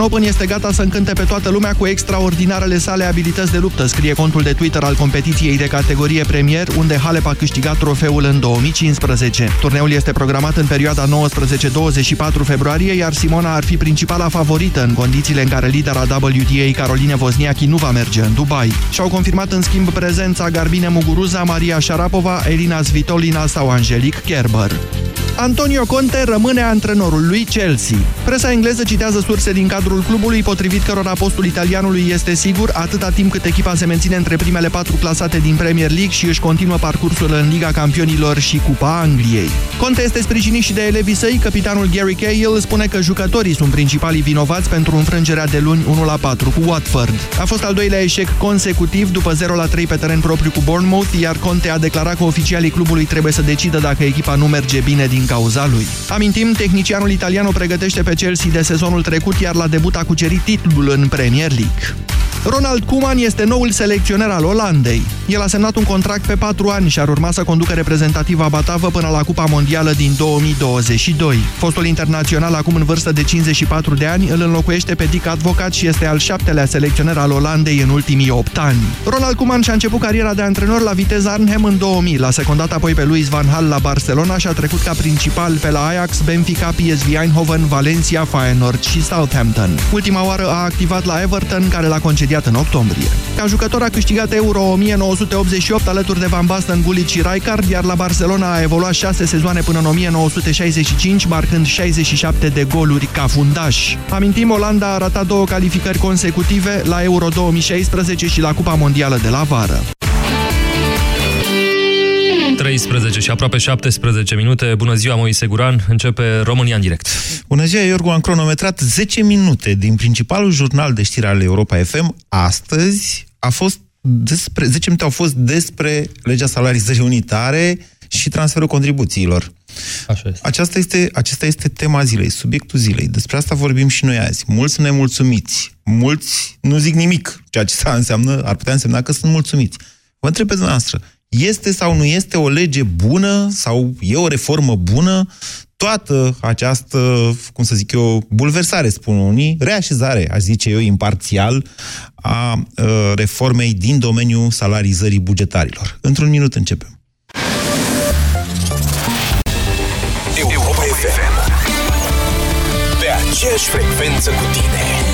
Open este gata să încânte pe toată lumea cu extraordinarele sale abilități de luptă, scrie contul de Twitter al competiției de categorie premier, unde Halep a câștigat trofeul în 2015. Turneul este programat în perioada 19-24 februarie, iar Simona ar fi principala favorită în condițiile în care lidera WTA Caroline Wozniacki nu va merge în Dubai. Și-au confirmat în schimb prezența Garbine Muguruza, Maria Sharapova, Elina Svitolina sau Angelique Kerber. Antonio Conte rămâne antrenorul lui Chelsea. Presa engleză citează surse din cadrul clubului, potrivit cărora postul italianului este sigur atâta timp cât echipa se menține între primele patru clasate din Premier League și își continuă parcursul în Liga Campionilor și Cupa Angliei. Conte este sprijinit și de elevii săi, capitanul Gary Cahill spune că jucătorii sunt principalii vinovați pentru înfrângerea de luni 1-4 cu Watford. A fost al doilea eșec consecutiv după 0-3 pe teren propriu cu Bournemouth, iar Conte a declarat că oficialii clubului trebuie să decidă dacă echipa nu merge bine din cauza lui. Amintim, tehnicianul italian o pregătește pe Chelsea de sezonul trecut, iar la debut a cucerit titlul în Premier League. Ronald Koeman este noul selecționer al Olandei. El a semnat un contract pe 4 ani și ar urma să conducă reprezentativa batavă până la Cupa Mondială din 2022. Fostul internațional, acum în vârstă de 54 de ani, îl înlocuiește pe Dick Advocat și este al șaptelea selecționer al Olandei în ultimii 8 ani. Ronald Koeman și-a început cariera de antrenor la Vitesse Arnhem în 2000, l-a secundat apoi pe Luis Van Hal la Barcelona și a trecut ca principal pe la Ajax, Benfica, PSV Eindhoven, Valencia, Feyenoord și Southampton. Ultima oară a activat la Everton, care l-a concediat imediat în octombrie. Ca jucător a câștigat Euro 1988 alături de Van Basten, Gullit și Rijkaard, iar la Barcelona a evoluat 6 sezoane până în 1965, marcând 67 de goluri ca fundaș. Amintim, Olanda a ratat două calificări consecutive la Euro 2016 și la Cupa Mondială de la vară. 13 și aproape 17 minute. Bună ziua, Moise Guran. Începe România în direct. Bună ziua, Iorgu. Am cronometrat 10 minute din principalul jurnal de știri ale Europa FM. Astăzi a fost despre, 10 minute au fost despre legea salarizării unitare și transferul contribuțiilor. Așa este. Aceasta este, acesta este tema zilei, subiectul zilei. Despre asta vorbim și noi azi. Mulți sunt nemulțumiți. Mulți nu zic nimic, ceea ce înseamnă, ar putea însemna că sunt mulțumiți. Vă întreb pe dumneavoastră, este sau nu este o lege bună sau e o reformă bună toată această, cum să zic eu, bulversare, spun unii, reașezare, aș zice eu, imparțial, a uh, reformei din domeniul salarizării bugetarilor. Într-un minut începem. Europa FM. Pe aceeași frecvență cu tine.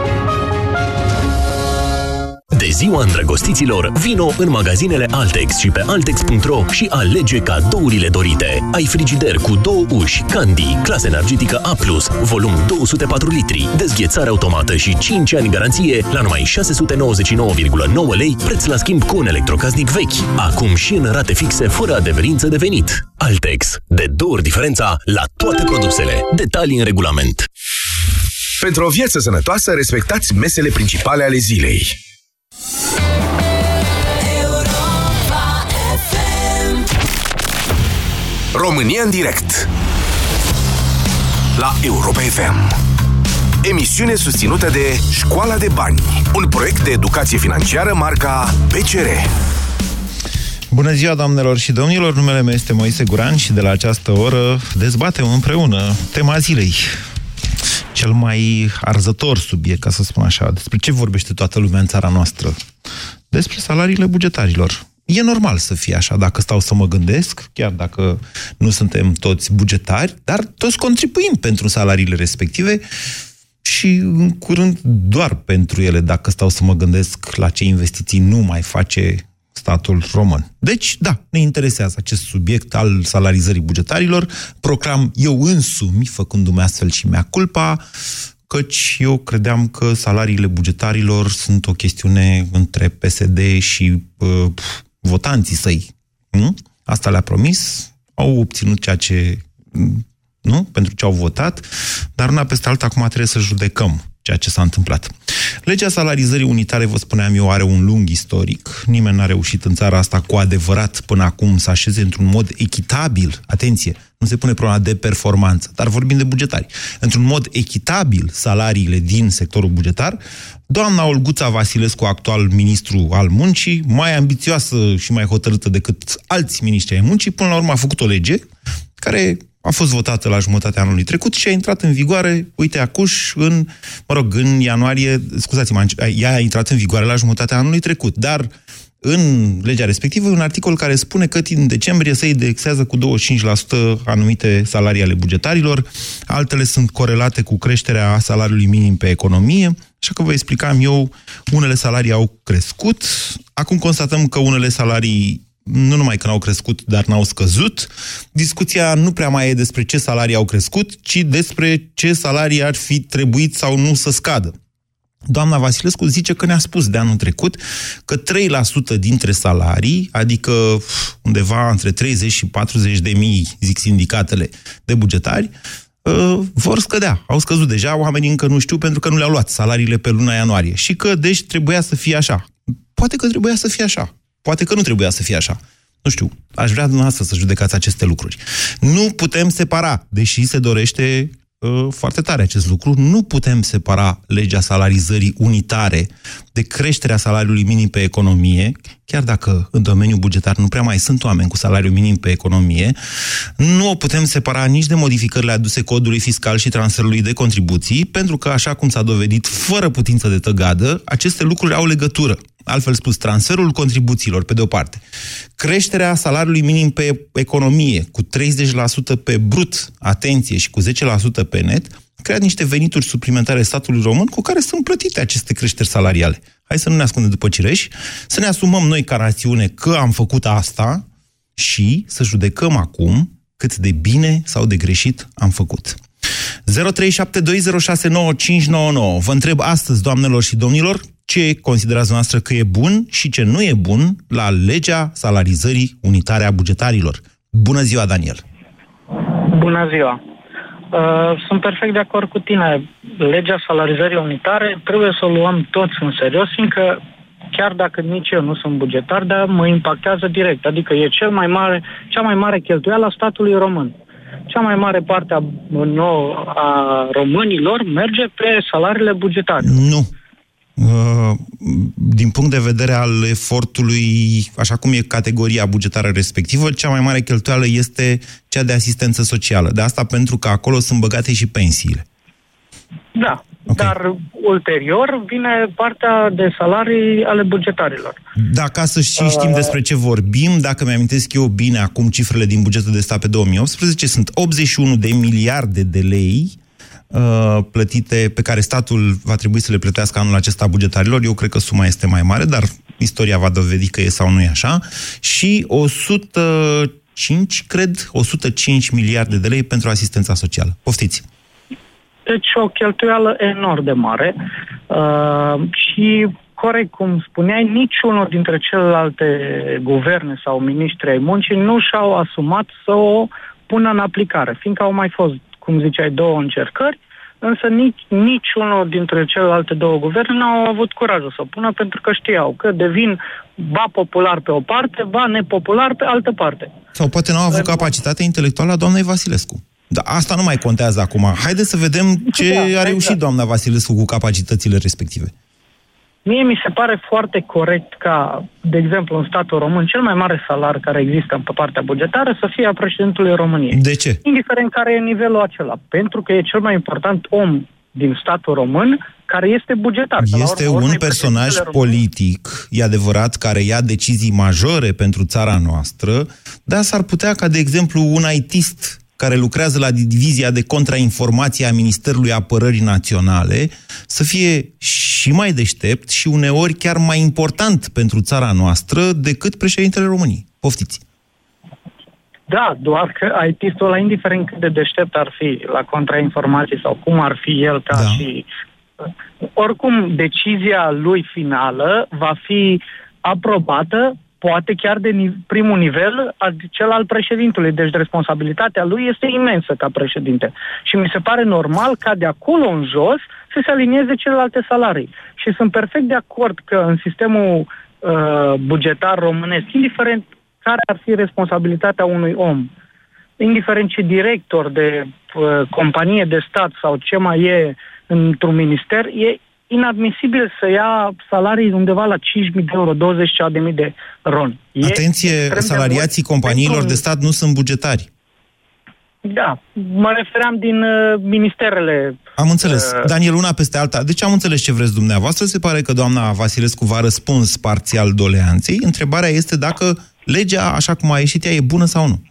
De ziua îndrăgostiților, vino în magazinele Altex și pe altex.ro și alege cadourile dorite. Ai frigider cu două uși, Candy, clasă energetică A+, volum 204 litri, dezghețare automată și 5 ani garanție la numai 699,9 lei, preț la schimb cu un electrocasnic vechi. Acum și în rate fixe, fără adeverință de venit. Altex. De două ori diferența la toate produsele. Detalii în regulament. Pentru o viață sănătoasă, respectați mesele principale ale zilei. România în direct La Europa FM Emisiune susținută de Școala de Bani Un proiect de educație financiară marca PCR Bună ziua, doamnelor și domnilor! Numele meu este Moise Guran și de la această oră dezbatem împreună tema zilei. Cel mai arzător subiect, ca să spun așa. Despre ce vorbește toată lumea în țara noastră? Despre salariile bugetarilor. E normal să fie așa, dacă stau să mă gândesc, chiar dacă nu suntem toți bugetari, dar toți contribuim pentru salariile respective și în curând doar pentru ele, dacă stau să mă gândesc la ce investiții nu mai face statul român. Deci, da, ne interesează acest subiect al salarizării bugetarilor. Proclam eu însumi, făcându-mi astfel și mea culpa, căci eu credeam că salariile bugetarilor sunt o chestiune între PSD și uh, votanții săi. Nu? Asta le-a promis, au obținut ceea ce nu? Pentru ce au votat, dar una peste alta acum trebuie să judecăm ceea ce s-a întâmplat. Legea salarizării unitare, vă spuneam eu, are un lung istoric. Nimeni n-a reușit în țara asta cu adevărat până acum să așeze într-un mod echitabil, atenție, nu se pune problema de performanță, dar vorbim de bugetari, într-un mod echitabil salariile din sectorul bugetar, doamna Olguța Vasilescu, actual ministru al muncii, mai ambițioasă și mai hotărâtă decât alți miniștri ai muncii, până la urmă a făcut o lege care a fost votată la jumătatea anului trecut și a intrat în vigoare, uite, acuș, în, mă rog, în ianuarie, scuzați-mă, ea a intrat în vigoare la jumătatea anului trecut, dar în legea respectivă e un articol care spune că în decembrie se indexează cu 25% anumite salarii ale bugetarilor, altele sunt corelate cu creșterea salariului minim pe economie, așa că vă explicam eu, unele salarii au crescut, acum constatăm că unele salarii nu numai că n-au crescut, dar n-au scăzut. Discuția nu prea mai e despre ce salarii au crescut, ci despre ce salarii ar fi trebuit sau nu să scadă. Doamna Vasilescu zice că ne-a spus de anul trecut că 3% dintre salarii, adică undeva între 30 și 40 de mii, zic sindicatele, de bugetari, uh, vor scădea. Au scăzut deja, oamenii încă nu știu pentru că nu le-au luat salariile pe luna ianuarie. Și că, deci, trebuia să fie așa. Poate că trebuia să fie așa. Poate că nu trebuia să fie așa. Nu știu, aș vrea dumneavoastră să judecați aceste lucruri. Nu putem separa, deși se dorește uh, foarte tare acest lucru, nu putem separa legea salarizării unitare de creșterea salariului minim pe economie, chiar dacă în domeniul bugetar nu prea mai sunt oameni cu salariu minim pe economie, nu o putem separa nici de modificările aduse codului fiscal și transferului de contribuții, pentru că, așa cum s-a dovedit, fără putință de tăgadă, aceste lucruri au legătură altfel spus, transferul contribuțiilor, pe de o parte, creșterea salariului minim pe economie cu 30% pe brut, atenție, și cu 10% pe net, crea niște venituri suplimentare statului român cu care sunt plătite aceste creșteri salariale. Hai să nu ne ascundem după cireși, să ne asumăm noi ca națiune că am făcut asta și să judecăm acum cât de bine sau de greșit am făcut. 0372069599. Vă întreb astăzi, doamnelor și domnilor, ce considerați noastră că e bun și ce nu e bun la legea salarizării unitare a bugetarilor. Bună ziua, Daniel! Bună ziua! Uh, sunt perfect de acord cu tine. Legea salarizării unitare trebuie să o luăm toți în serios, fiindcă chiar dacă nici eu nu sunt bugetar, dar mă impactează direct. Adică e cel mai mare, cea mai mare cheltuială a statului român. Cea mai mare parte a, nou, a românilor merge pe salariile bugetare. Nu. Uh, din punct de vedere al efortului, așa cum e categoria bugetară respectivă, cea mai mare cheltuială este cea de asistență socială. De asta pentru că acolo sunt băgate și pensiile. Da, okay. dar ulterior vine partea de salarii ale bugetarilor. Da, ca să și știm uh... despre ce vorbim, dacă mi-amintesc eu bine acum cifrele din bugetul de stat pe 2018, sunt 81 de miliarde de lei Uh, plătite, pe care statul va trebui să le plătească anul acesta bugetarilor. Eu cred că suma este mai mare, dar istoria va dovedi că e sau nu e așa. Și 105, cred, 105 miliarde de lei pentru asistența socială. Poftiți! Deci o cheltuială enorm de mare uh, și corect cum spuneai, niciunul dintre celelalte guverne sau ministri ai muncii nu și-au asumat să o pună în aplicare, fiindcă au mai fost cum ziceai, două încercări, însă nici, niciunul dintre celelalte două guverne n-au avut curajul să o pună pentru că știau că devin ba popular pe o parte, ba nepopular pe altă parte. Sau poate n-au avut capacitatea intelectuală a doamnei Vasilescu. Dar asta nu mai contează acum. Haideți să vedem ce da, a reușit exact. doamna Vasilescu cu capacitățile respective. Mie mi se pare foarte corect ca, de exemplu, în statul român, cel mai mare salar care există pe partea bugetară să fie a președintelui României. De ce? Indiferent care e nivelul acela. Pentru că e cel mai important om din statul român care este bugetar. Este urmă, un personaj politic, e adevărat, care ia decizii majore pentru țara noastră, dar s-ar putea ca, de exemplu, un ITist care lucrează la divizia de contrainformație a Ministerului Apărării Naționale să fie și mai deștept și uneori chiar mai important pentru țara noastră decât președintele României. Poftiți! Da, doar că IT-ul ăla, indiferent cât de deștept ar fi la contrainformații sau cum ar fi el ca da. și... Oricum, decizia lui finală va fi aprobată poate chiar de ni- primul nivel, cel al președintelui. Deci responsabilitatea lui este imensă ca președinte. Și mi se pare normal ca de acolo în jos să se alinieze celelalte salarii. Și sunt perfect de acord că în sistemul uh, bugetar românesc, indiferent care ar fi responsabilitatea unui om, indiferent ce director de uh, companie de stat sau ce mai e într-un minister, e inadmisibil să ia salarii undeva la 5.000 de euro, 20.000 de ron. E Atenție, extrem de salariații mult companiilor pentru- de stat nu sunt bugetari. Da, mă refeream din uh, ministerele... Am înțeles. Uh, Daniel, una peste alta. Deci am înțeles ce vreți dumneavoastră. Se pare că doamna Vasilescu v-a răspuns parțial doleanței. Întrebarea este dacă legea, așa cum a ieșit ea, e bună sau nu.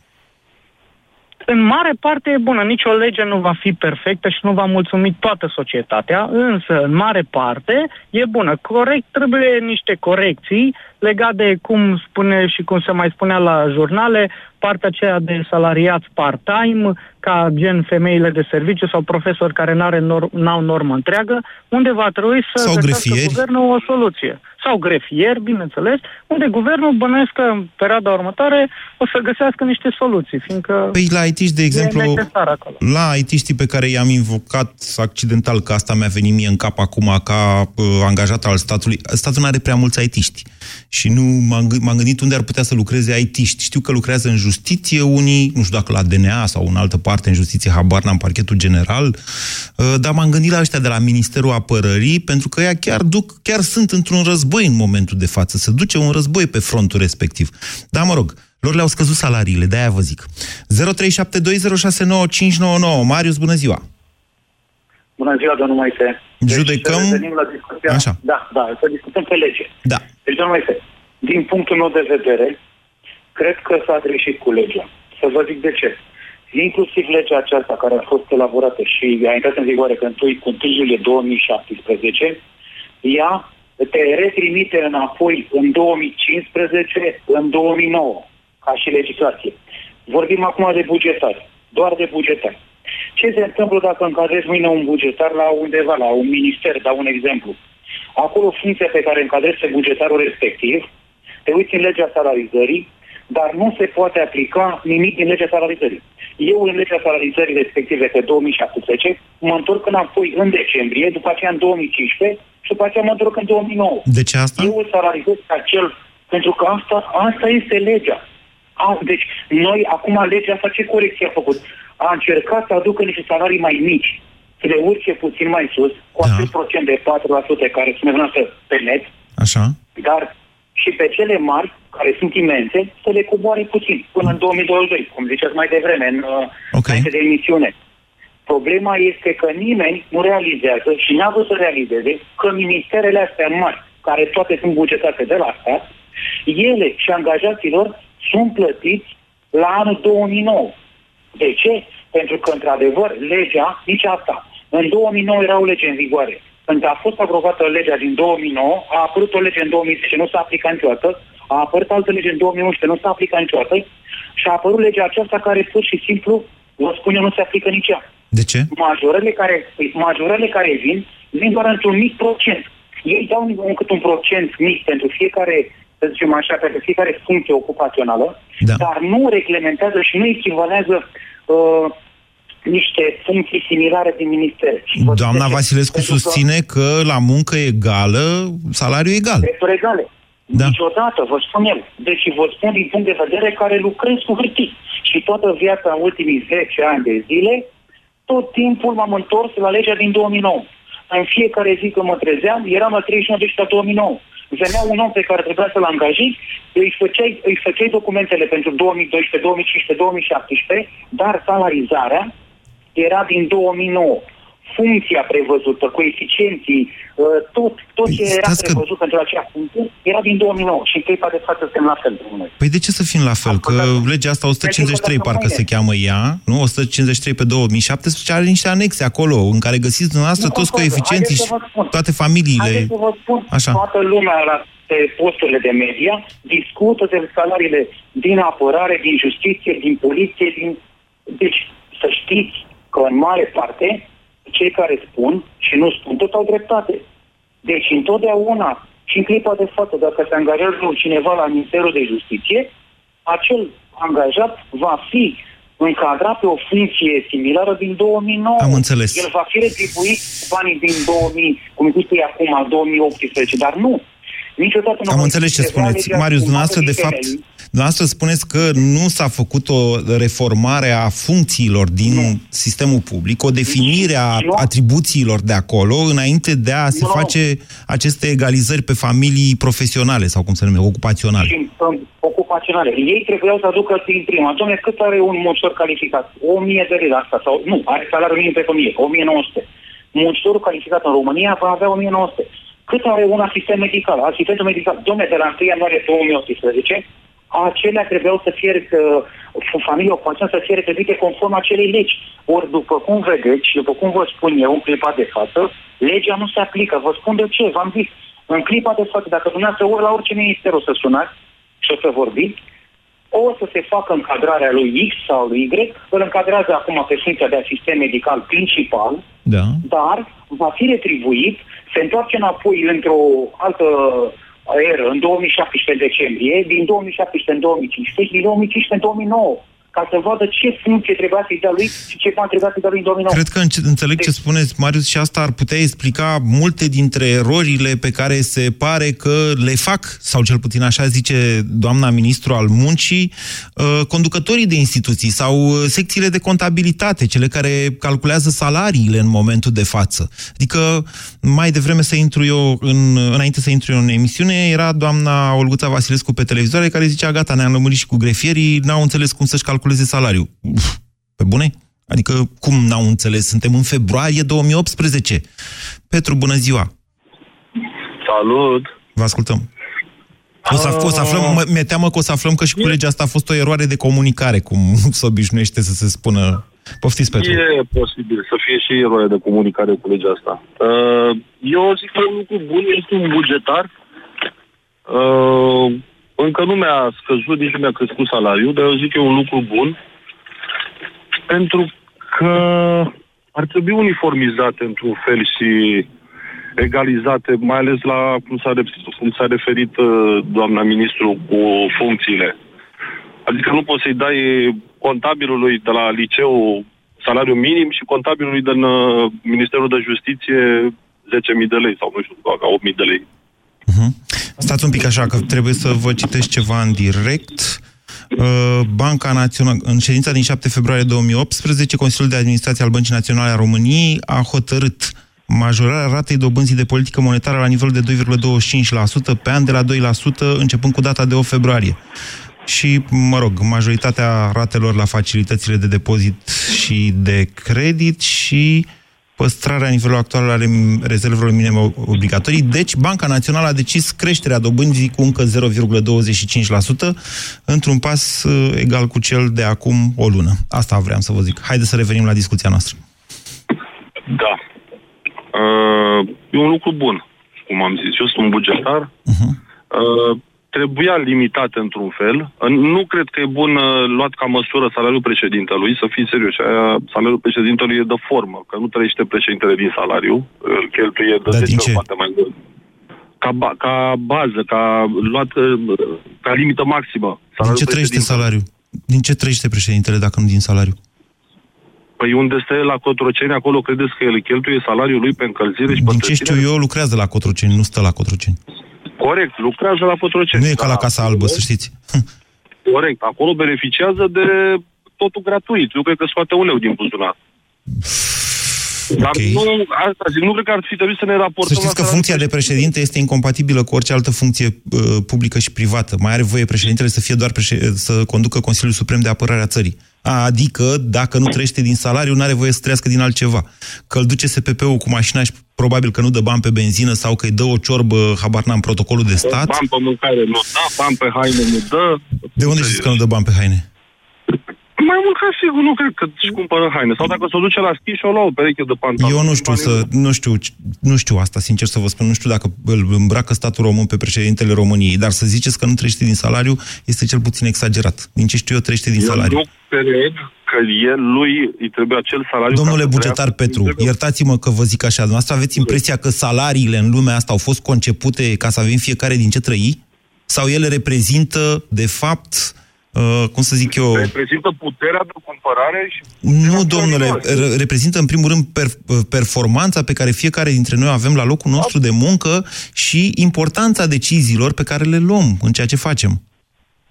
În mare parte e bună, nicio lege nu va fi perfectă și nu va mulțumi toată societatea, însă în mare parte e bună. Corect, trebuie niște corecții legate de cum spune și cum se mai spunea la jurnale, partea aceea de salariați part-time, ca gen femeile de serviciu sau profesori care n-are nor- n-au normă întreagă, unde va trebui să Sau găsească grefieri. guvernul o soluție. Sau grefieri, bineînțeles, unde guvernul bănuiesc că în perioada următoare o să găsească niște soluții, fiindcă Păi la IT, de exemplu, e necesar acolo. la it pe care i-am invocat accidental, că asta mi-a venit mie în cap acum ca uh, angajat al statului, statul nu are prea mulți it și nu m-am, gâ- m-am gândit unde ar putea să lucreze it Știu că lucrează în justiție unii, nu știu dacă la DNA sau în altă parte în justiție, habar n-am parchetul general, uh, dar m-am gândit la ăștia de la Ministerul Apărării, pentru că ea chiar duc, chiar sunt într-un război în momentul de față. Se duce un război pe frontul respectiv. Dar mă rog, lor le-au scăzut salariile, de-aia vă zic. 0372069599. Marius, bună ziua! Bună ziua, domnul Moise. Judecăm- Deci, să revenim la discuția... Așa. Da, da, să discutăm pe lege. Da. Deci, domnul Moise, din punctul meu de vedere, cred că s-a greșit cu legea. Să vă zic de ce. Inclusiv legea aceasta care a fost elaborată și a intrat în vigoare că întâi, cu 1 iulie 2017, ea te retrimite înapoi în 2015, în 2009, ca și legislație. Vorbim acum de bugetari, doar de bugetari. Ce se întâmplă dacă încadrezi mâine un bugetar la undeva, la un minister, dau un exemplu. Acolo funcția pe care încadrezi pe bugetarul respectiv, te uiți în legea salarizării, dar nu se poate aplica nimic din legea salarizării. Eu în legea salarizării respective pe 2017 mă întorc înapoi în decembrie, după aceea în 2015 și după aceea mă întorc în 2009. De ce asta? Eu îl salarizez pe acel, pentru că asta, asta este legea. A, deci, noi, acum, legea asta, ce corecție a făcut? A încercat să aducă niște salarii mai mici, să le urce puțin mai sus, cu Da. acel procent de 4% care spuneți noastră pe net, Așa? dar și pe cele mari, care sunt imense, să le coboare puțin, până în 2022, cum ziceți mai devreme, în, Ok. înainte de emisiune. Problema este că nimeni nu realizează și n-a vrut să realizeze că ministerele astea mari, care toate sunt bugetate de la stat, ele și angajaților sunt plătiți la anul 2009. De ce? Pentru că, într-adevăr, legea, nici asta. În 2009 era o lege în vigoare. Când a fost aprobată legea din 2009, a apărut o lege în 2010, nu s-a aplicat niciodată, a apărut altă lege în 2011, nu s-a aplicat niciodată, și a apărut legea aceasta care pur și simplu, vă spun eu, nu se aplică nici ea. De ce? Majorările care, majorările care vin, vin doar într-un mic procent. Ei dau un, cât un procent mic pentru fiecare, să zicem așa, pentru fiecare funcție ocupațională, Da. dar nu reglementează și nu echivalează uh, niște funcții similare din minister. Și vă zic Doamna de ce. Vasilescu Pentru că susține că la muncă egală, salariu egal. Drepturi egale. Da. Niciodată, vă spun eu. Deci vă spun din punct de vedere care lucrez cu hârtii. Și toată viața, în ultimii 10 ani de zile, tot timpul m-am întors la legea din 2009. În fiecare zi când mă trezeam, eram la 31 decembrie 2009. Venea un om pe care trebuia să-l angajezi, îi făceai, îi făceai documentele pentru 2012, 2015, 2017, dar salarizarea era din 2009. Funcția prevăzută, coeficienții, uh, tot, tot Păi, ce era stați că- prevăzut pentru acea funcție era din 2009 și în clipa de față suntem la fel pentru noi. Păi de ce să fim la fel? Că Ascultați- legea asta 153 Pentru că parcă dacă se cheamă ea, nu? 153 pe 2017 are niște anexe acolo în care găsiți dumneavoastră Nu toți contează. coeficienții și Haideți să vă spun. toate familiile. Haideți să vă spun, Așa. toată lumea la pe posturile de media discută de salariile din apărare, din justiție, din poliție, din... Deci, să știți că în mare parte, cei care spun și nu spun, tot au dreptate. Deci, întotdeauna, și în clipa de față, dacă se angajează cineva la Ministerul de Justiție, acel angajat va fi încadrat pe o funcție similară din 2009. Am înțeles. El va fi retribuit banii din 2000, cum zici acum, 2018, dar nu. Niciodată nu Am înțeles ce spuneți. Marius, dumneavoastră, de fapt, Dumneavoastră spuneți că nu s-a făcut o reformare a funcțiilor din nu. sistemul public, o definire a nu. atribuțiilor de acolo, înainte de a se nu. face aceste egalizări pe familii profesionale, sau cum se numește, ocupaționale. Și, um, ocupaționale. Ei trebuiau să aducă din prima. Dom'le, cât are un muncitor calificat? 1000 de lei asta, sau nu, are salariul minim pe familie, 1900. Muncitorul calificat în România va avea 1900. Cât are un asistent medical? Asistentul medical, domne, de la 1 ianuarie 2018, acelea trebuiau să fie, uh, familia ocupațională să fie retribuite conform acelei legi. Ori, după cum vedeți și după cum vă spun eu în clipa de față, legea nu se aplică. Vă spun de ce, v-am zis. În clipa de față, dacă dumneavoastră ori la orice minister o să sunați și o să vorbiți, o să se facă încadrarea lui X sau lui Y, îl încadrează acum pe funcția de asistent medical principal, da. dar va fi retribuit, se întoarce înapoi într-o altă eră în 2017 decembrie, din 2017 în 2015 și din 2015 în 2009 ca să vadă ce funcție trebuia să-i dea lui și ce bani trebuia să-i dea lui în 2009. Cred că înțeleg ce spuneți, Marius, și asta ar putea explica multe dintre erorile pe care se pare că le fac, sau cel puțin așa zice doamna ministru al muncii, uh, conducătorii de instituții sau uh, secțiile de contabilitate, cele care calculează salariile în momentul de față. Adică, mai devreme să intru eu, în, înainte să intru eu în emisiune, era doamna Olguța Vasilescu pe televizoare care zicea, gata, ne-am lămurit și cu grefierii, n-au înțeles cum să-și calculeze calculeze salariul. Uf, pe bune? Adică cum n-au înțeles? Suntem în februarie 2018. Petru, bună ziua! Salut! Vă ascultăm. O să, o să aflăm, mi-e teamă că o să aflăm că și cu legea asta a fost o eroare de comunicare, cum se obișnuiește să se spună. Poftiți, Petru. E posibil să fie și eroare de comunicare cu legea asta. Uh, eu zic că un lucru bun este un bugetar uh, încă nu mi-a scăzut, nici nu mi-a crescut salariul, dar eu zic că e un lucru bun, pentru că ar trebui uniformizate într-un fel și egalizate, mai ales la cum s-a, cum s-a referit uh, doamna ministru cu funcțiile. Adică nu poți să-i dai contabilului de la liceu salariu minim și contabilului din uh, Ministerul de Justiție 10.000 de lei sau nu știu, 8.000 de lei. Uh-huh. Stați un pic așa, că trebuie să vă citesc ceva în direct. Uh, Banca Națională, în ședința din 7 februarie 2018, Consiliul de Administrație al Băncii Naționale a României a hotărât majorarea ratei dobânzii de politică monetară la nivelul de 2,25% pe an de la 2% începând cu data de 8 februarie. Și, mă rog, majoritatea ratelor la facilitățile de depozit și de credit și uh, păstrarea nivelului actual ale rezervelor minime obligatorii. Deci, Banca Națională a decis creșterea dobânzii cu încă 0,25% într-un pas uh, egal cu cel de acum o lună. Asta vreau să vă zic. Haideți să revenim la discuția noastră. Da. Uh, e un lucru bun, cum am zis. Eu sunt un bugetar. Uh-huh. Uh, trebuia limitate într-un fel. Nu cred că e bun uh, luat ca măsură salariul președintelui, să fim serios. Salariul președintelui e de formă, că nu trăiește președintele din salariu, îl cheltuie de Dar 10 ori mai mult. Ca, ba, ca bază, ca luat uh, ca limită maximă. Din ce trăiește salariul? Din ce trăiește președintele dacă nu din salariu? Păi unde stă la Cotroceni, acolo credeți că el cheltuie salariul lui pe încălzire și pe Din ce știu eu, lucrează la Cotroceni, nu stă la Cotroceni. Corect, lucrează la Cotroceni. Nu e ca la Casa Albă, să știți. Corect, acolo beneficiază de totul gratuit. Eu cred că scoate un leu din buzunar. Dar okay. nu, asta zic, nu cred că ar fi trebuit să ne raportăm... Să știți că funcția de președinte este incompatibilă cu orice altă funcție uh, publică și privată. Mai are voie președintele să fie doar președ... să conducă Consiliul Suprem de Apărare a țării. Adică, dacă nu trăiește din salariu, nu are voie să trăiască din altceva. Că îl duce SPP-ul cu mașina și probabil că nu dă bani pe benzină sau că îi dă o ciorbă, habar n-am, protocolul de stat. Bani pe mâncare nu da, bani pe haine nu dă. De unde știți că nu dă bani pe haine? Mai mult ca sigur, nu cred că își cumpără haine. Sau dacă se duce la schi și o lua o pereche de pantaloni. Eu nu știu, să, nu, știu, nu știu asta, sincer să vă spun. Nu știu dacă îl îmbracă statul român pe președintele României, dar să ziceți că nu trăiește din salariu este cel puțin exagerat. Din ce știu eu, trăiește din eu salariu. Nu cred că el, lui îi trebuie acel salariu... Domnule ca să bugetar trăiască. Petru, Trebuie- iertați-mă că vă zic așa, dumneavoastră aveți impresia că salariile în lumea asta au fost concepute ca să avem fiecare din ce trăi? Sau ele reprezintă, de fapt, uh, cum să zic eu... Reprezintă puterea de cumpărare și... Nu, domnule, re- reprezintă în primul rând per, performanța pe care fiecare dintre noi o avem la locul nostru de muncă și importanța deciziilor pe care le luăm în ceea ce facem.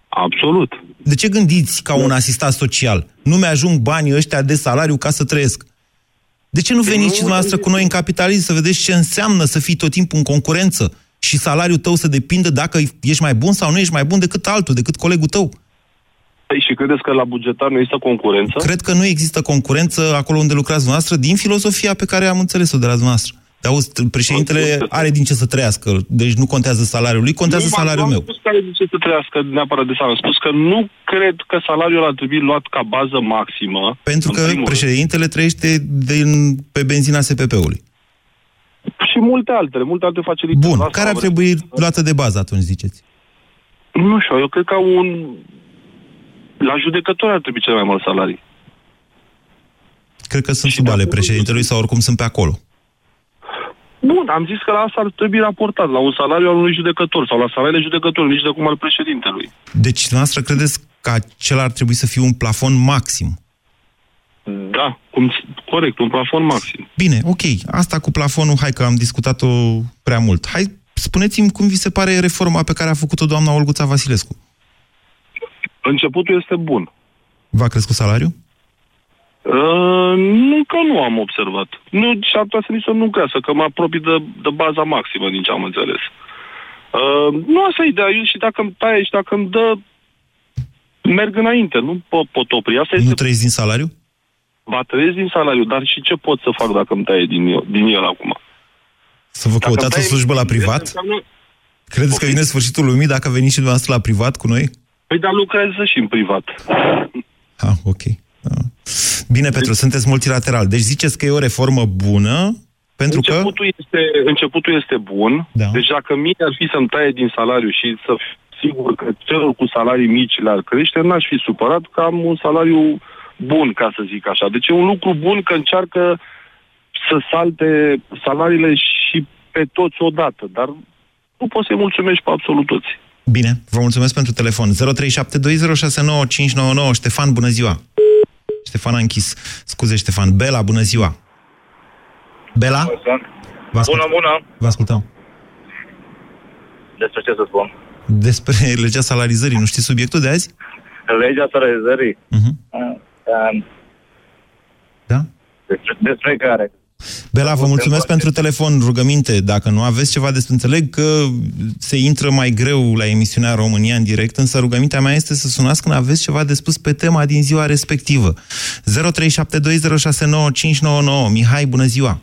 Absolut. De ce gândiți ca un asistat social? Nu mi-ajung banii ăștia de salariu ca să trăiesc. De ce nu Păi veniți și dumneavoastră cu noi în capitalism să vedeți ce înseamnă să fii tot timpul în concurență și salariul tău să depindă dacă ești mai bun sau nu ești mai bun decât altul, decât colegul tău? Păi și credeți că la bugetar nu există concurență? Cred că nu există concurență acolo unde lucrați dumneavoastră din filozofia pe care am înțeles-o de la dumneavoastră. De auzi, președintele are din ce să trăiască, deci nu contează salariul lui, contează Nu, salariul nu meu. am spus că are de ce să trăiască neapărat de salariu. Am spus că nu cred că salariul ar trebui luat ca bază maximă. Pentru în că primul președintele trăiește din, pe benzina SPP-ului. rând. Și multe altele, multe alte facilități. Bun, Asta care ar am trebui luată de bază atunci, ziceți? Nu știu, eu cred că un... La judecători ar trebui cel mai mult salarii. Cred că sunt sub ale președintelui sau oricum sunt pe acolo. Bun, am zis că la asta ar trebui raportat, la un salariu al unui judecător sau la salariile judecătorului, nici de cum al președintelui. Deci, dumneavoastră credeți că acela ar trebui să fie un plafon maxim? Da, cum, corect, un plafon maxim. Bine, ok, asta cu plafonul, hai că am discutat-o prea mult. Hai, spuneți-mi cum vi se pare reforma pe care a făcut-o doamna Olguța Vasilescu. Începutul este bun. V-a crescut salariul? Uh, nu că nu am observat. Nu, și ar putea să nici să nu crească, că mă apropii de, de baza maximă, din ce am înțeles. Uh, nu asta e ideea. Eu și dacă îmi taie și dacă îmi dă, merg înainte. Nu pot, pot opri. Asta Nu este... trăiți din salariu? Ba trăiesc din salariu, dar și ce pot să fac dacă îmi taie din el, din el acum? Să vă Dacă căutați o îmi taie slujbă la din el, privat? înseamnă- Credeți că vine sfârșitul lumii dacă veniți și dumneavoastră la privat cu noi? Păi dar lucrează și în privat. Ah, ok. Ah. Bine, Petru, sunteți multilateral. Deci ziceți că e o reformă bună, pentru că... începutul, este, începutul este bun. Da. Deci dacă mie ar fi să-mi taie din salariu și să fiu sigur că celor cu salarii mici le-ar crește, n-aș fi supărat că am un salariu bun, ca să zic așa. Deci e un lucru bun că încearcă să salte salariile și pe toți odată, dar nu poți să-i mulțumești pe absolut toți. Bine, vă mulțumesc pentru telefon. 0372069599. Ștefan, bună ziua! Ștefan a închis. Scuze, Ștefan. Bela, bună ziua! Bela? Vă ascult. Bună, bună! Vă ascultăm. Despre ce să spun? Despre legea salarizării. Nu știți subiectul de azi? Legea salarizării. Uh-huh. Uh, Da? Despre, despre care? Bela, vă mulțumesc pentru telefon. Rugăminte, dacă nu aveți ceva despre... Înțeleg că se intră mai greu la emisiunea România în direct, însă rugămintea mea este să sunați când aveți ceva de spus pe tema din ziua respectivă. 0372069599. Mihai, bună ziua!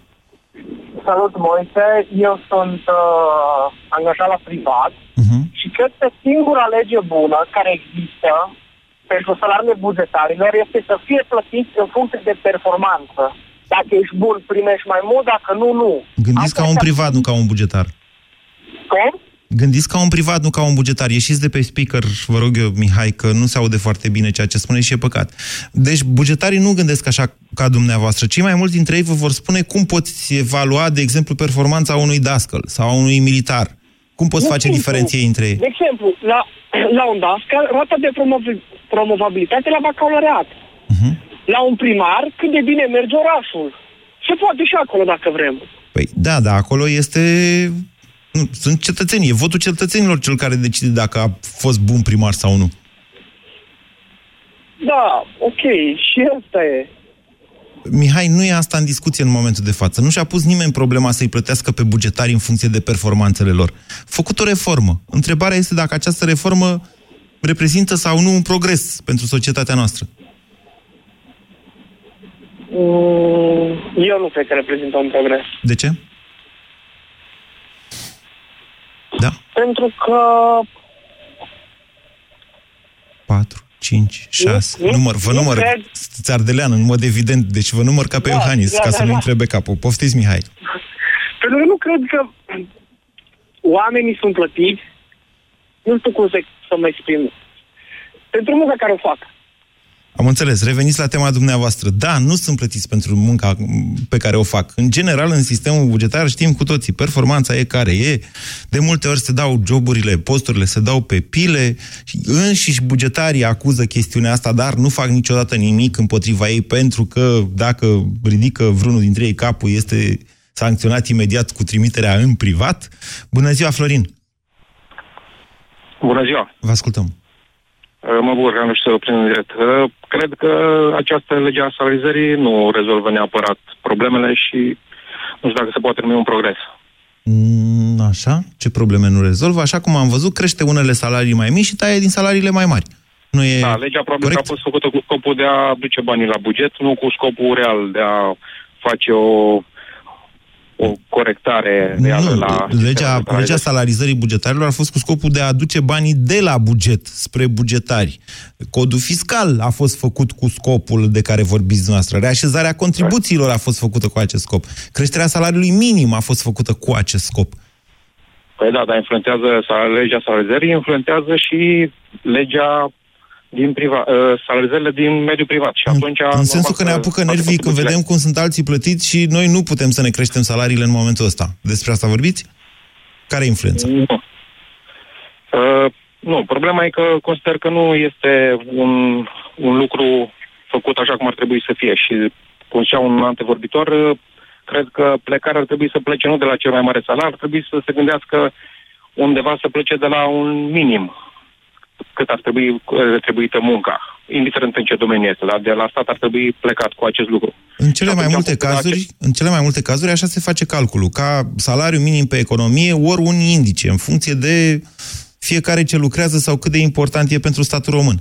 Salut, Moise. Eu sunt uh, angajat la privat Uh-huh. și cred că singura lege bună care există pentru salariile bugetarilor este să fie plătiți în funcție de performanță. Dacă ești bun, primești mai mult, dacă nu, nu. Gândiți ca un privat, nu ca un bugetar. Cum? Gândiți ca un privat, nu ca un bugetar. Ieșiți de pe speaker, vă rog eu, Mihai, că nu se aude foarte bine ceea ce spuneți și e păcat. Deci, bugetarii nu gândesc așa ca dumneavoastră. Cei mai mulți dintre ei vă vor spune cum poți evalua, de exemplu, performanța unui dascăl sau a unui militar. Cum poți Nu face simplu. diferenție între ei? De exemplu, la, la un dascăl, rata de promovi- promovabilitate la bacalaureat. Uh-huh. La un primar, cât de bine merge orașul. Se poate și acolo, dacă vrem. Păi, da, da, acolo este... Nu, sunt cetățenii, e votul cetățenilor cel care decide dacă a fost bun primar sau nu. Da, ok, și asta e. Mihai, nu e asta în discuție în momentul de față. Nu și-a pus nimeni problema să-i plătească pe bugetari în funcție de performanțele lor. Făcut o reformă. Întrebarea este dacă această reformă reprezintă sau nu un progres pentru societatea noastră. Mm, Eu nu cred că reprezintă un progres. De ce? Da. Pentru că 4, 5, 6, Nu, nu, număr, vă nu număr, cred. sunteți ardelean în mod evident, deci vă număr ca pe Da, Iohannis, da, ca da, să nu da. întrebe capul. Poftiți, Mihai. Pentru că nu cred că oamenii sunt plătiți, nu știu cum să, să mă exprim, pentru munca care o fac. Am înțeles. Reveniți la tema dumneavoastră. Da, nu sunt plătiți pentru munca pe care o fac. În general, în sistemul bugetar, știm cu toții, performanța e care e. De multe ori se dau joburile, posturile se dau pe pile și înșiși bugetarii acuză chestiunea asta, dar nu fac niciodată nimic împotriva ei, pentru că dacă ridică vreunul dintre ei capul, este sancționat imediat cu trimiterea în privat. Bună ziua, Florin! Bună ziua! Vă ascultăm! Uh, Mă bucur că am reușit să prind în direct. Uh, Cred că această lege a salarizării nu rezolvă neapărat problemele și nu știu dacă se poate numi un progres. Mm, Așa? Ce probleme nu rezolvă? Așa cum am văzut, crește unele salarii mai mici și taie din salariile mai mari. Nu e Da, legea probabil că corect? a fost făcută cu scopul de a duce banii la buget, nu cu scopul real de a face o, o corectare reală Nu, la... legea, legea salarizării bugetarilor a fost cu scopul de a aduce banii de la buget spre bugetari. Codul fiscal a fost făcut cu scopul de care vorbiți dumneavoastră. Reașezarea contribuțiilor a fost făcută cu acest scop. Creșterea salariului minim a fost făcută cu acest scop. Păi da, dar influentează sal- legea salarizării, influentează și legea din privat, uh, salarizările din mediul privat. Și atunci... În sensul că ne apucă nervii când vedem cum sunt alții plătiți și noi nu putem să ne creștem salariile în momentul ăsta. Despre asta vorbiți? Care e influența? Nu. Uh, nu, problema e că consider că nu este un, un lucru făcut așa cum ar trebui să fie și, cum zicea un antevorbitor, uh, cred că plecarea ar trebui să plece nu de la cel mai mare salar, ar trebui să se gândească undeva să plece de la un minim cât ar trebui uh, retribuită munca, indiferent în ce domeniu este, dar de la stat ar trebui plecat cu acest lucru. În cele mai atunci multe am făcut cazuri, în cele mai multe cazuri așa se face calculul, ca salariu minim pe economie, ori un indice, în funcție de fiecare ce lucrează sau cât de important e pentru statul român.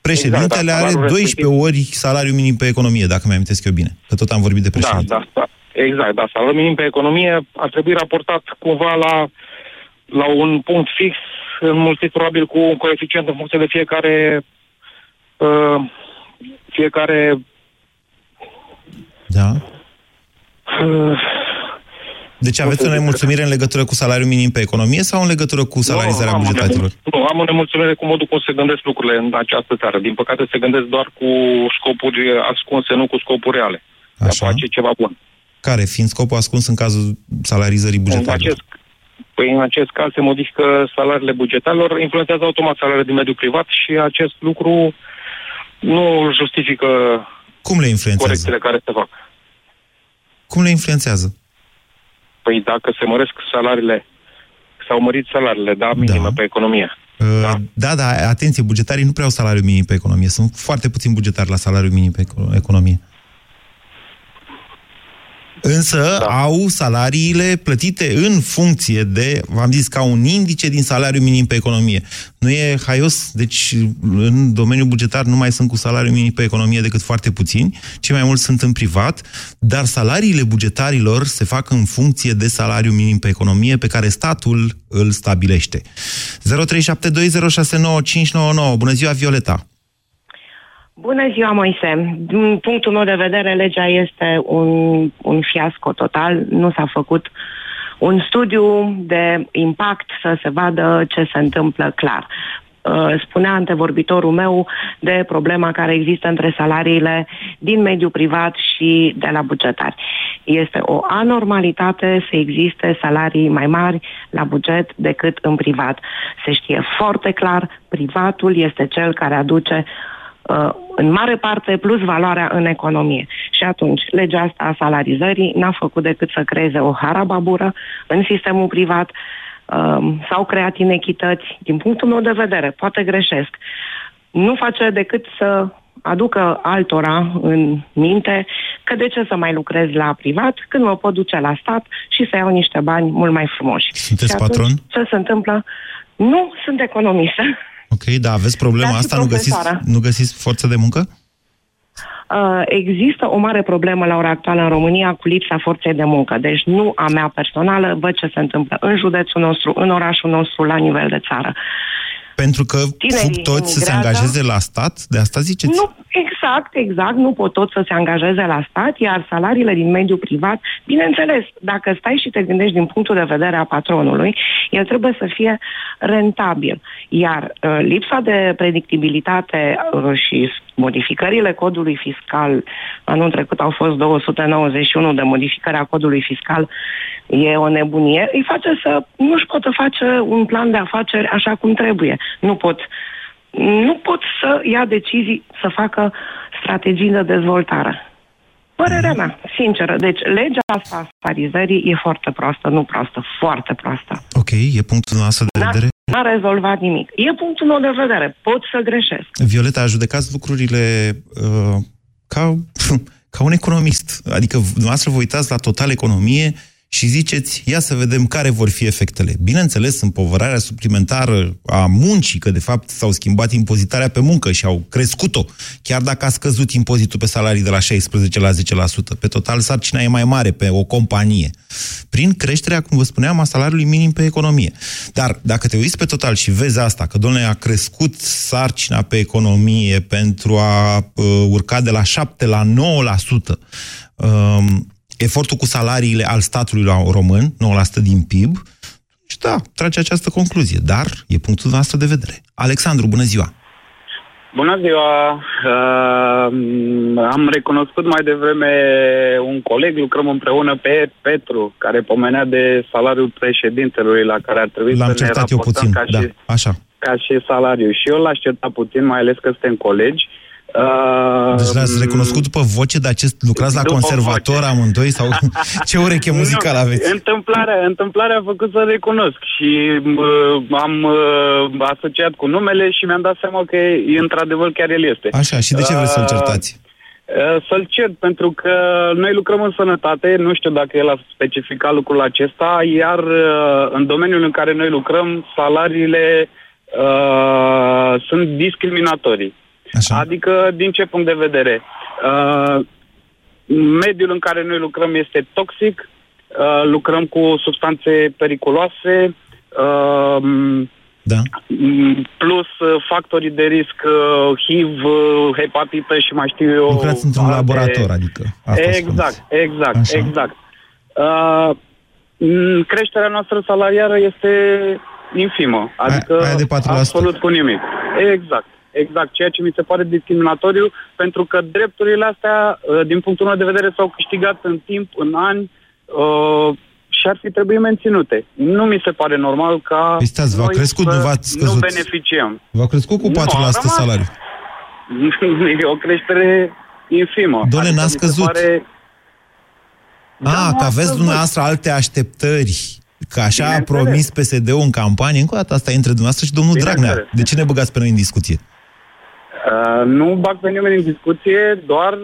Președintele Exact, da, are salariul 12 ori salariu minim pe economie, dacă mi-am amintesc eu bine, că tot am vorbit de Da, președinte. da, da. Exact, da. Salariul minim pe economie ar trebui raportat cumva la, la un punct fix, înmulțit probabil cu un coeficient în funcție de fiecare uh, fiecare Da. uh, Deci aveți o nemulțumire în legătură cu salariul minim pe economie sau în legătură cu salarizarea am o bugetatilor? nemul- Nu, am o nemulțumire cu modul cum se gândesc lucrurile în această țară. Din păcate se gândesc doar cu scopuri ascunse, nu cu scopuri reale. De a face ceva bun. Care, fiind scopul ascuns în cazul salarizării În bugetarilor? acest, păi în acest caz se modifică salariile bugetarilor, influențează automat salariile din mediul privat și acest lucru nu justifică Cum le influențează? corecțiile care se fac. Cum le influențează? Păi dacă se măresc salariile, s-au mărit salariile, da, minimă pe economie. Da. da, da, atenție, bugetarii nu prea au salariu minim pe economie. Sunt foarte puțini bugetari la salariu minim pe eco- economie. Însă da. au salariile plătite în funcție de, v-am zis, ca un indice din salariu minim pe economie. Nu e haios, deci în domeniul bugetar nu mai sunt cu salariu minim pe economie decât foarte puțini, cei mai mulți sunt în privat, dar salariile bugetarilor se fac în funcție de salariu minim pe economie pe care statul îl stabilește. 0372069599. Bună ziua, Violeta! Bună ziua, Moise. Din punctul meu de vedere, legea este un, un fiasco total. Nu s-a făcut un studiu de impact să se vadă ce se întâmplă clar. Uh, Spunea antevorbitorul meu de problema care există între salariile din mediul privat și de la bugetari. Este o anormalitate să existe salarii mai mari la buget decât în privat. Se știe foarte clar, privatul este cel care aduce uh, în mare parte plus valoarea în economie. Și atunci, legea asta a salarizării n-a făcut decât să creeze o harababură în sistemul privat, um, s-au creat inechități, din punctul meu de vedere, poate greșesc. Nu face decât să aducă altora în minte că de ce să mai lucrez la privat când mă pot duce la stat și să iau niște bani mult mai frumoși. Sunteți și atunci, patron? Ce se întâmplă? Nu sunt economistă. Ok, dar aveți problema Dar și asta? Nu găsiți, profesoară. nu găsiți forță de muncă? Uh, există o mare problemă la ora actuală în România cu lipsa forței de muncă. Deci nu a mea personală, văd ce se întâmplă în județul nostru, în orașul nostru, la nivel de țară. Pentru că Tinerii fug toți să se emigrează. angajeze la stat? De asta ziceți? Nu, exact, exact, nu pot toți să se angajeze la stat, iar salariile din mediul privat, bineînțeles, dacă stai și te gândești din punctul de vedere a patronului, el trebuie să fie rentabil. Iar uh, lipsa de predictibilitate uh, și modificările codului fiscal, anul trecut au fost 291 de modificări a codului fiscal, e o nebunie, îi face să nu-și poată face un plan de afaceri așa cum trebuie. Nu pot nu pot să ia decizii să facă strategii de dezvoltare. Părerea mea, sinceră. Deci, legea asta a starizării e foarte proastă, nu proastă, foarte proastă. Ok, e punctul nostru de N-a, vedere. n-a rezolvat nimic. E punctul meu de vedere. Pot să greșesc. Violeta, a judecat lucrurile uh, ca, ca un economist. Adică dumneavoastră vă uitați la total economie și ziceți, ia să vedem care vor fi efectele. Bineînțeles, împovărarea suplimentară a muncii, că de fapt s-au schimbat impozitarea pe muncă și au crescut-o, chiar dacă a scăzut impozitul pe salarii de la 16 la 10%. Pe total, sarcina e mai mare pe o companie. Prin creșterea, cum vă spuneam, a salariului minim pe economie. Dar dacă te uiți pe total și vezi asta, că, domnule, a crescut sarcina pe economie pentru a uh, urca de la 7 la 9%, um, efortul cu salariile al statului la român, 9% din PIB, și da, trage această concluzie. Dar e punctul nostru de vedere. Alexandru, bună ziua! Bună ziua! Uh, am recunoscut mai devreme un coleg, lucrăm împreună pe Petru, care pomenea de salariul președintelui la care ar trebui L-am să ne certat eu raportăm puțin, ca, da, și, așa. ca și salariu. Și eu l-aș certa puțin, mai ales că suntem colegi. Uh, Deci l-ați recunoscut după voce, dar ce, lucrați la După conservator voce. amândoi? sau Ce ureche muzicală nu, aveți? Întâmplarea, întâmplarea a făcut să recunosc și uh, am uh, asociat cu numele și mi-am dat seama că e, într-adevăr chiar el este. Așa, și de ce vreți să-l Uh, certați? Uh, Să-l cert, pentru că noi lucrăm în sănătate, nu știu dacă el a specificat lucrul acesta, iar uh, în domeniul în care noi lucrăm, salariile uh, sunt discriminatorii. Așa. Adică, din ce punct de vedere? Uh, mediul în care noi lucrăm este toxic, uh, lucrăm cu substanțe periculoase, uh, Da. m, plus uh, factorii de risc uh, HIV, uh, hepatită și mai știu eu... Lucrați într-un alte- laborator, adică. Asta Exact, spuneți. exact, Așa. exact. Uh, m, creșterea noastră salariară este infimă, adică aia de 4%. absolut cu nimic. Exact, exact, ceea ce mi se pare discriminatoriu, pentru că drepturile astea, uh, din punctul meu de vedere, s-au câștigat în timp, în ani, uh, și ar fi trebuit menținute. Nu mi se pare normal ca Păi stați, v-a noi crescut, să nu v-ați scăzut. nu beneficiem. V-a crescut cu Nu, 4% a rămas. salariu. e o creștere infimă. Doamne, n-a mi se scăzut. Pare... Da, A, nu că a aveți scăzut. dumneavoastră alte așteptări. Că așa a Bineînțeles. promis PSD-ul în campanie. Încă o dată, asta e între dumneavoastră și domnul Dragnea. Bineînțeles. De ce ne băgați pe noi în discuție? Uh, nu bag pe nimeni în discuție, doar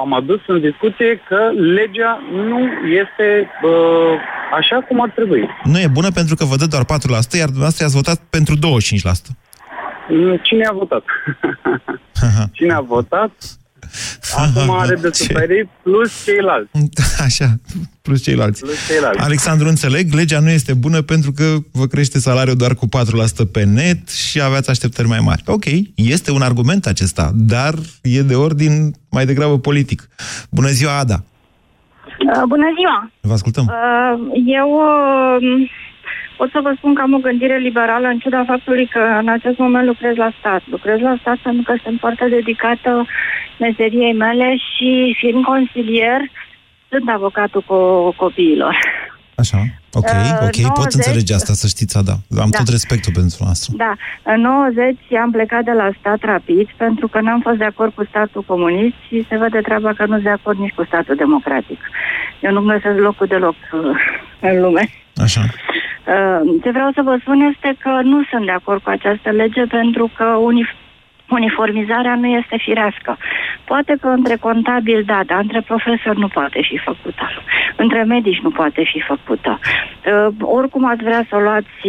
am adus în discuție că legea nu este uh, așa cum ar trebui. Nu e bună pentru că vă dă doar 4%, iar dumneavoastră i-ați votat pentru 25%. Mm, Cine a votat? Cine a votat? Acum are de Ce? suferit plus ceilalți. Așa, plus ceilalți. Plus ceilalți. Alexandru, înțeleg, legea nu este bună pentru că vă crește salariul doar cu 4% pe net și aveați așteptări mai mari. Ok, este un argument acesta, dar e de ordin mai degrabă politic. Bună ziua, Ada! Uh, Bună ziua! Vă ascultăm. Uh, Eu uh, pot să vă spun că am o gândire liberală în ciuda faptului că în acest moment lucrez la stat. Lucrez la stat pentru că sunt foarte dedicată meseriei mele și fiind consilier, sunt avocatul cu copiilor. Așa, ok, Uh, ok, pot 90. înțelege asta, să știți, Ada. Am Da. tot respectul pentru noastră. Da, în 90 am plecat de la stat rapid pentru că n-am fost de acord cu statul comunist și se vede treaba că nu sunt de acord nici cu statul democratic. Eu nu găsesc locul deloc uh, în lume. Așa. Uh, Ce vreau să vă spun este că nu sunt de acord cu această lege pentru că unif- uniformizarea nu este firească. Poate că între contabili, da, dar între profesori nu poate fi făcută. Între medici nu poate fi făcută. Uh, oricum ați vrea să o luați,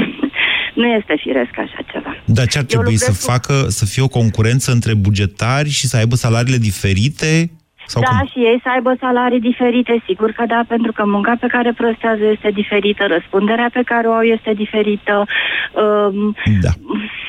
nu este firesc așa ceva. Dar ce ar Eu trebui să lucrez cu- facă, să fie o concurență între bugetari și să aibă salariile diferite? Sau da, cum? și ei să aibă salarii diferite, sigur că da, pentru că munca pe care prestează este diferită, răspunderea pe care o au este diferită. Um, Da.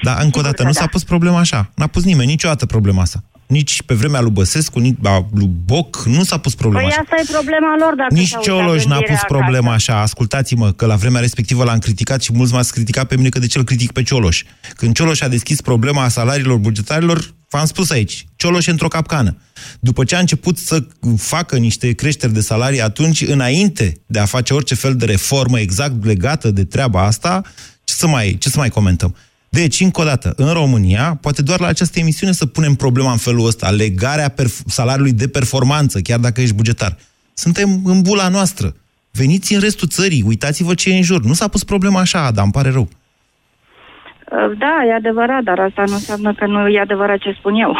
Dar încă o dată, că nu da. s-a pus problema așa. N-a pus nimeni niciodată problema asta. Nici pe vremea lui Băsescu, nici a lui Boc, nu s-a pus problema Păi așa. asta e problema lor, dacă Nici și-au uitat Cioloș n-a gândirea pus problema acasă. așa. Ascultați-mă, că la vremea respectivă l-am criticat și mulți m-ați criticat pe mine că de ce îl critic pe Cioloș. Când Cioloș a deschis problema salariilor bugetarilor, v-am spus aici, Cioloș e într-o capcană. După ce a început să facă niște creșteri de salarii atunci, înainte de a face orice fel de reformă exact legată de treaba asta, ce să mai, ce să mai comentăm? Deci, încă o dată, în România, poate doar la această emisiune să punem problema în felul ăsta, legarea perf- salariului de performanță, chiar dacă ești bugetar. Suntem în bula noastră. Veniți în restul țării, uitați-vă ce e în jur. Nu s-a pus problema așa, Adam, îmi pare rău. Uh, Da, e adevărat, dar asta nu înseamnă că nu e adevărat ce spun eu.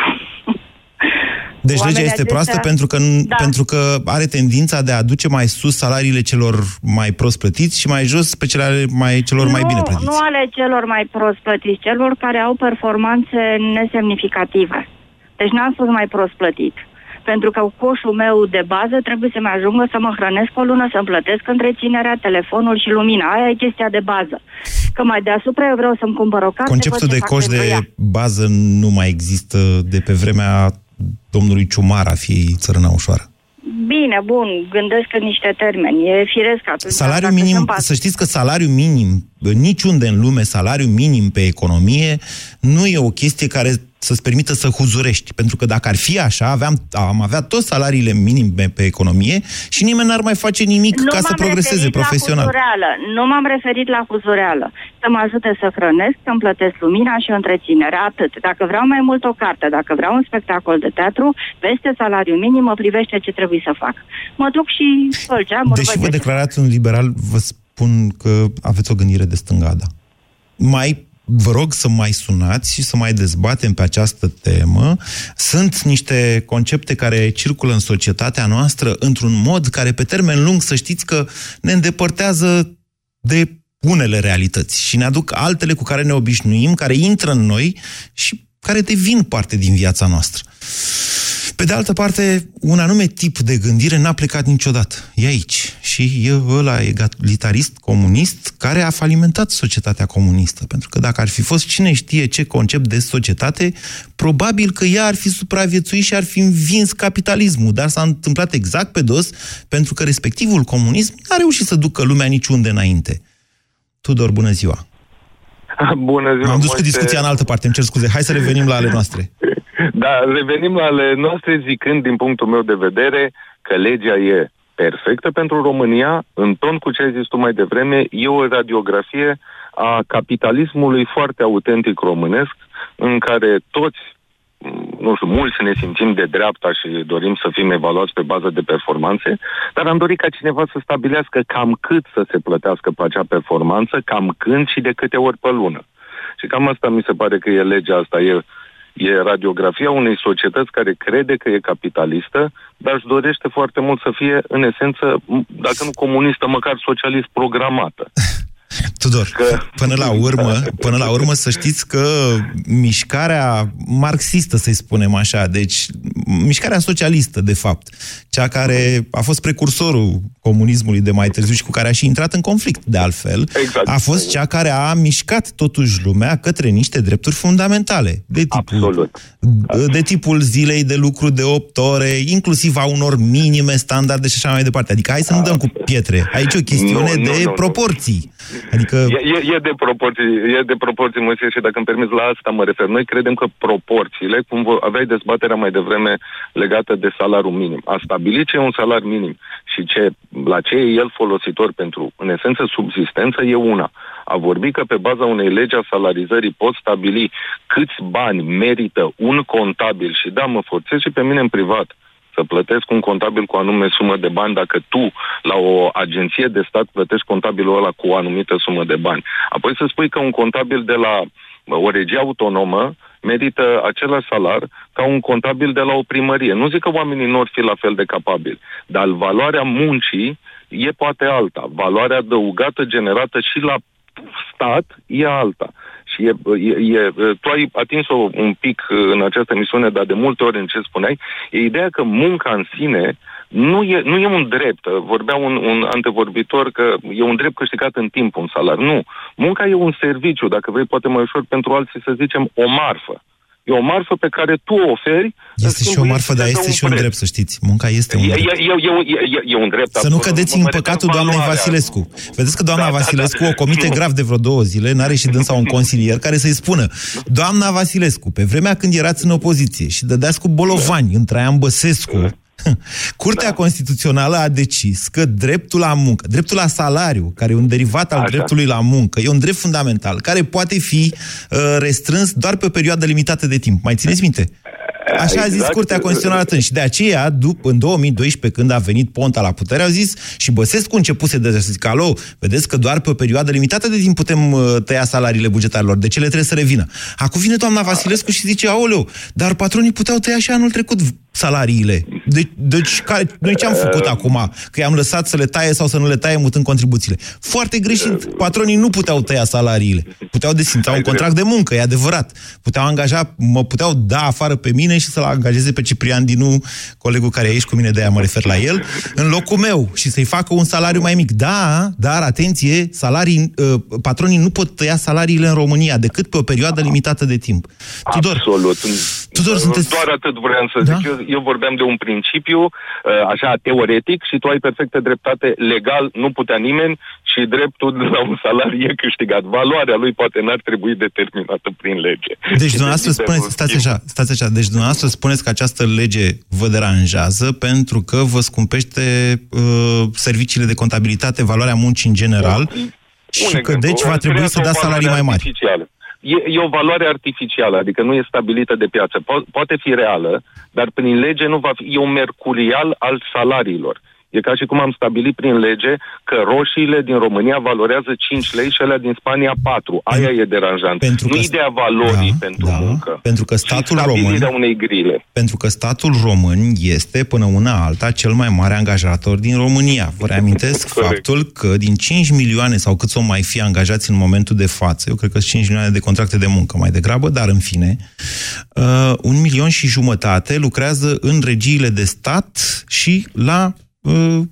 Deci legea Oamenii este acestea- proastă pentru că, Da. pentru că are tendința de a aduce mai sus salariile celor mai prost plătiți și mai jos pe cele ale mai, celor mai nu, bine plătiți. Nu ale celor mai prost plătiți, celor care au performanțe nesemnificative. Deci n-am spus mai prost plătit. Pentru că coșul meu de bază trebuie să-mi ajungă să mă hrănesc o lună, să-mi plătesc întreținerea, telefonul și lumina. Aia e chestia de bază. Că mai deasupra eu vreau să-mi cumpăr o carte, Conceptul văd ce de fac coș pentru de ea. bază nu mai există de pe vremea domnului Ciumara, fiei țărâna ușoară. Bine, bun, gândesc în niște termeni. E firesc atunci. Salariul dacă minim, sunt pas- să știți că salariul minim, niciunde în lume, salariul minim pe economie nu e o chestie care să-ți permită să huzurești. Pentru că dacă ar fi așa, aveam, am avea toți salariile minime pe economie și nimeni n-ar mai face nimic Nu ca să m-am progreseze referit profesional. La huzureală. Nu m-am referit la huzureală. Să mă ajute să hrănesc, să-mi plătesc lumina și întreținere. Atât. Dacă vreau mai mult o carte, dacă vreau un spectacol de teatru, peste salariul minim mă privește ce trebuie să fac. Mă duc și spăl geamuri, Deși văd vă ce- declarați un liberal, vă spun că aveți o gândire de stângada. Mai vă rog să mai sunați și să mai dezbatem pe această temă. Sunt niște concepte care circulă în societatea noastră într-un mod care pe termen lung să știți că ne îndepărtează de unele realități și ne aduc altele cu care ne obișnuim, care intră în noi și care devin parte din viața noastră. Pe de altă parte, un anume tip de gândire n-a plecat niciodată. E aici. Și e ăla egalitarist comunist care a falimentat societatea comunistă. Pentru că dacă ar fi fost cine știe ce concept de societate, probabil că ea ar fi supraviețuit și ar fi învins capitalismul. Dar s-a întâmplat exact pe dos, pentru că respectivul comunism n-a reușit să ducă lumea niciunde înainte. Tudor, bună ziua! Bună ziua, Am dus cu Moise. discuția în altă parte, îmi cer scuze. Hai să revenim la ale noastre. Da, revenim la ale noastre zicând din punctul meu de vedere că legea e perfectă pentru România, în ton cu ce ai zis tu mai devreme, e o radiografie a capitalismului foarte autentic românesc, în care toți, m, nu știu, mulți ne simțim de dreapta și dorim să fim evaluați pe bază de performanțe, dar am dorit ca cineva să stabilească cam cât să se plătească pe acea performanță, cam când și de câte ori pe lună. Și cam asta mi se pare că e legea asta, e, e radiografia unei societăți care crede că e capitalistă, dar își dorește foarte mult să fie, în esență, m- dacă nu comunistă, măcar socialist programată. Tudor, până la urmă, până la urmă să știți că mișcarea marxistă, să-i spunem așa, deci mișcarea socialistă, de fapt, cea care a fost precursorul comunismului de mai târziu și cu care a și intrat în conflict, de altfel, Exact. a fost cea care a mișcat totuși lumea către niște drepturi fundamentale, de tipul, Absolut. de tipul zilei de lucru de 8 ore, inclusiv a unor minime standarde și așa mai departe. Adică hai să nu dăm cu pietre. Aici e o chestiune Nu, nu, de nu, nu. proporții. Adică E, e, e de proporții, e de proporții, Moise, și dacă îmi permiți, la asta mă refer. Noi credem că proporțiile, cum vă, aveai dezbaterea mai devreme legată de salariul minim, a stabilit ce e un salar minim și ce, la ce e el folositor pentru, în esență, subsistență, e una. A vorbi că pe baza unei legi a salarizării pot stabili câți bani merită un contabil și da, mă forțez și pe mine în privat să plătesc un contabil cu o anume sumă de bani dacă tu, la o agenție de stat, plătești contabilul ăla cu o anumită sumă de bani. Apoi să spui că un contabil de la o regie autonomă merită același salar ca un contabil de la o primărie. Nu zic că oamenii nu ar fi la fel de capabili, dar valoarea muncii e poate alta. Valoarea adăugată generată și la stat e alta. Și e, e, e, tu ai atins-o un pic în această emisiune, dar de multe ori în ce spuneai, e ideea că munca în sine nu e, nu e un drept. Vorbea un, un antevorbitor că e un drept câștigat în timp un salar. Nu. Munca e un serviciu, dacă vrei, poate mai ușor pentru alții să zicem o marfă. E o marfă pe care tu o oferi. Este și o marfă, dar este și un drept, să știți. Munca este un E, drept. e, e, e, e un drept. Să nu absolut. cădeți Mă în refer păcatul la doamnei valoarea. Vasilescu. Vedeți că doamna Da, da, Vasilescu da. o comite Nu. grav de vreo două zile, n-are și dânsa un consilier care să-i spună Doamna Vasilescu, pe vremea când erați în opoziție și dădeați cu bolovani în Traian Băsescu, Curtea Da. Constituțională a decis că dreptul la muncă, dreptul la salariu, care e un derivat al Așa. dreptului la muncă, e un drept fundamental, care poate fi uh, restrâns doar pe o perioadă limitată de timp. Mai țineți minte? Așa a zis Exact. Curtea Constituțională atunci. Și de aceea, după, în 2012, când a venit Ponta la putere, au zis și Băsescu începuse de să zic, alo, vedeți că doar pe o perioadă limitată de timp putem uh, tăia salariile bugetarilor. De ce le trebuie să revină? Acum vine doamna Vasilescu și zice, aoleu, dar patronii puteau tăia și anul trecut salariile. De, deci, care, noi ce am făcut acum? Că i-am lăsat să le taie sau să nu le taie mutând contribuțiile. Foarte greșit. Patronii nu puteau tăia salariile. Puteau desința un contract de muncă, e adevărat. Puteau angaja, mă puteau da afară pe mine și să-l angajeze pe Ciprian Dinu, colegul care e aici cu mine, de aia mă refer la el, în locul meu și să-i facă un salariu mai mic. Da, dar atenție, salarii, uh, patronii nu pot tăia salariile în România decât pe o perioadă limitată de timp. Tudor, Absolut. Tudor, sunteți- Doar atât vreau să Da? zic. Eu, eu vorbeam de un principiu, uh, așa, teoretic, și tu ai perfectă dreptate. Legal nu putea nimeni și dreptul la un salariu e câștigat. Valoarea lui poate n-ar trebui determinată prin lege. Deci dumneavoastră Este spuneți, un stați schimb. așa, stați așa, deci dumneavoastră spuneți că această lege vă deranjează pentru că vă scumpește uh, serviciile de contabilitate, valoarea muncii în general și Un că exemplu, deci va trebui creează să o dați salarii valoare mai mari. artificială. E, e o valoare artificială, adică nu e stabilită de piață. Po- poate fi reală, dar prin lege nu va fi. E un mercurial al salariilor. E ca și cum am stabilit prin lege că roșiile din România valorează 5 lei și alea din Spania 4. Aia e deranjant. pentru nu că- ideea valorii Da, pentru da, muncă. pentru că statul și român- stabilirea unei grile. Pentru că statul român este, până una alta, cel mai mare angajator din România. Vă reamintesc Corect. faptul că din 5 milioane, sau cât o mai fi angajați în momentul de față, eu cred că sunt 5 milioane de contracte de muncă mai degrabă, dar în fine, uh, un milion și jumătate lucrează în regiile de stat și la uh,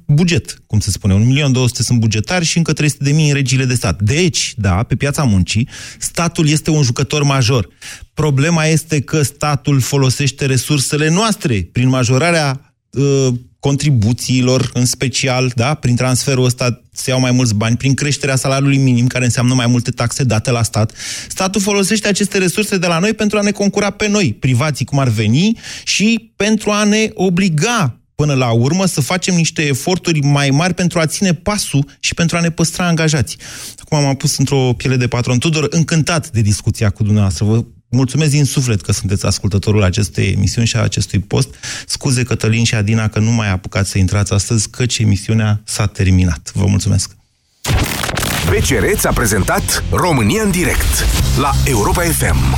buget, cum se spune. Un milion 200 sunt bugetari și încă 300 de mii în regiile de stat. Deci, da, pe piața muncii, statul este un jucător major. Problema este că statul folosește resursele noastre prin majorarea uh, contribuțiilor, în special, da, prin transferul ăsta se iau mai mulți bani, prin creșterea salariului minim, care înseamnă mai multe taxe date la stat. Statul folosește aceste resurse de la noi pentru a ne concura pe noi, privații cum ar veni, și pentru a ne obliga până la urmă să facem niște eforturi mai mari pentru a ține pasul și pentru a ne păstra angajați. Acum m-am pus într-o piele de patron. Tudor, încântat de discuția cu dumneavoastră. Vă mulțumesc din suflet că sunteți ascultătorul acestei emisiuni și a acestui post. Scuze, Cătălin și Adina, că nu mai apucați să intrați astăzi, căci emisiunea s-a terminat. Vă mulțumesc! BCR ți-a prezentat România în direct la Europa FM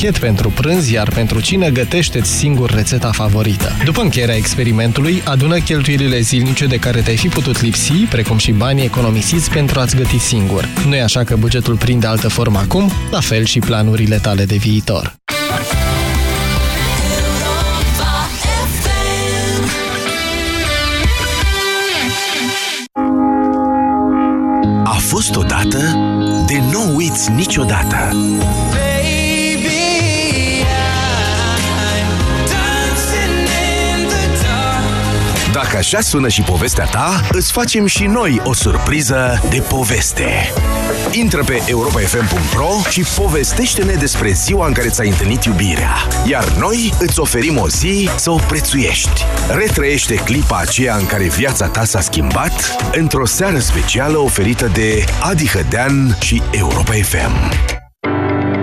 pachet pentru prânz, iar pentru cină gătește-ți singur rețeta favorită. După încheierea experimentului, adună cheltuielile zilnice de care te-ai fi putut lipsi, precum și banii economisiți pentru a-ți găti singur. Nu e așa că bugetul prinde altă formă acum? La fel și planurile tale de viitor. A fost odată de nu uiți niciodată. Dacă așa sună și povestea ta, îți facem și noi o surpriză de poveste. Intră pe europafm.ro și povestește-ne despre ziua în care ți-ai întâlnit iubirea. Iar noi îți oferim o zi să o prețuiești. Retrăiește clipa aceea în care viața ta s-a schimbat într-o seară specială oferită de Adi Hădean și Europa FM.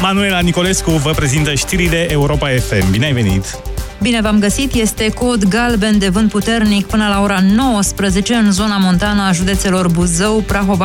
Manuela Nicolescu vă prezintă știrile Europa FM. Bine ai venit! Bine v-am găsit, este cod galben de vânt puternic până la ora 19 în zona montană a județelor Buzău, Prahova,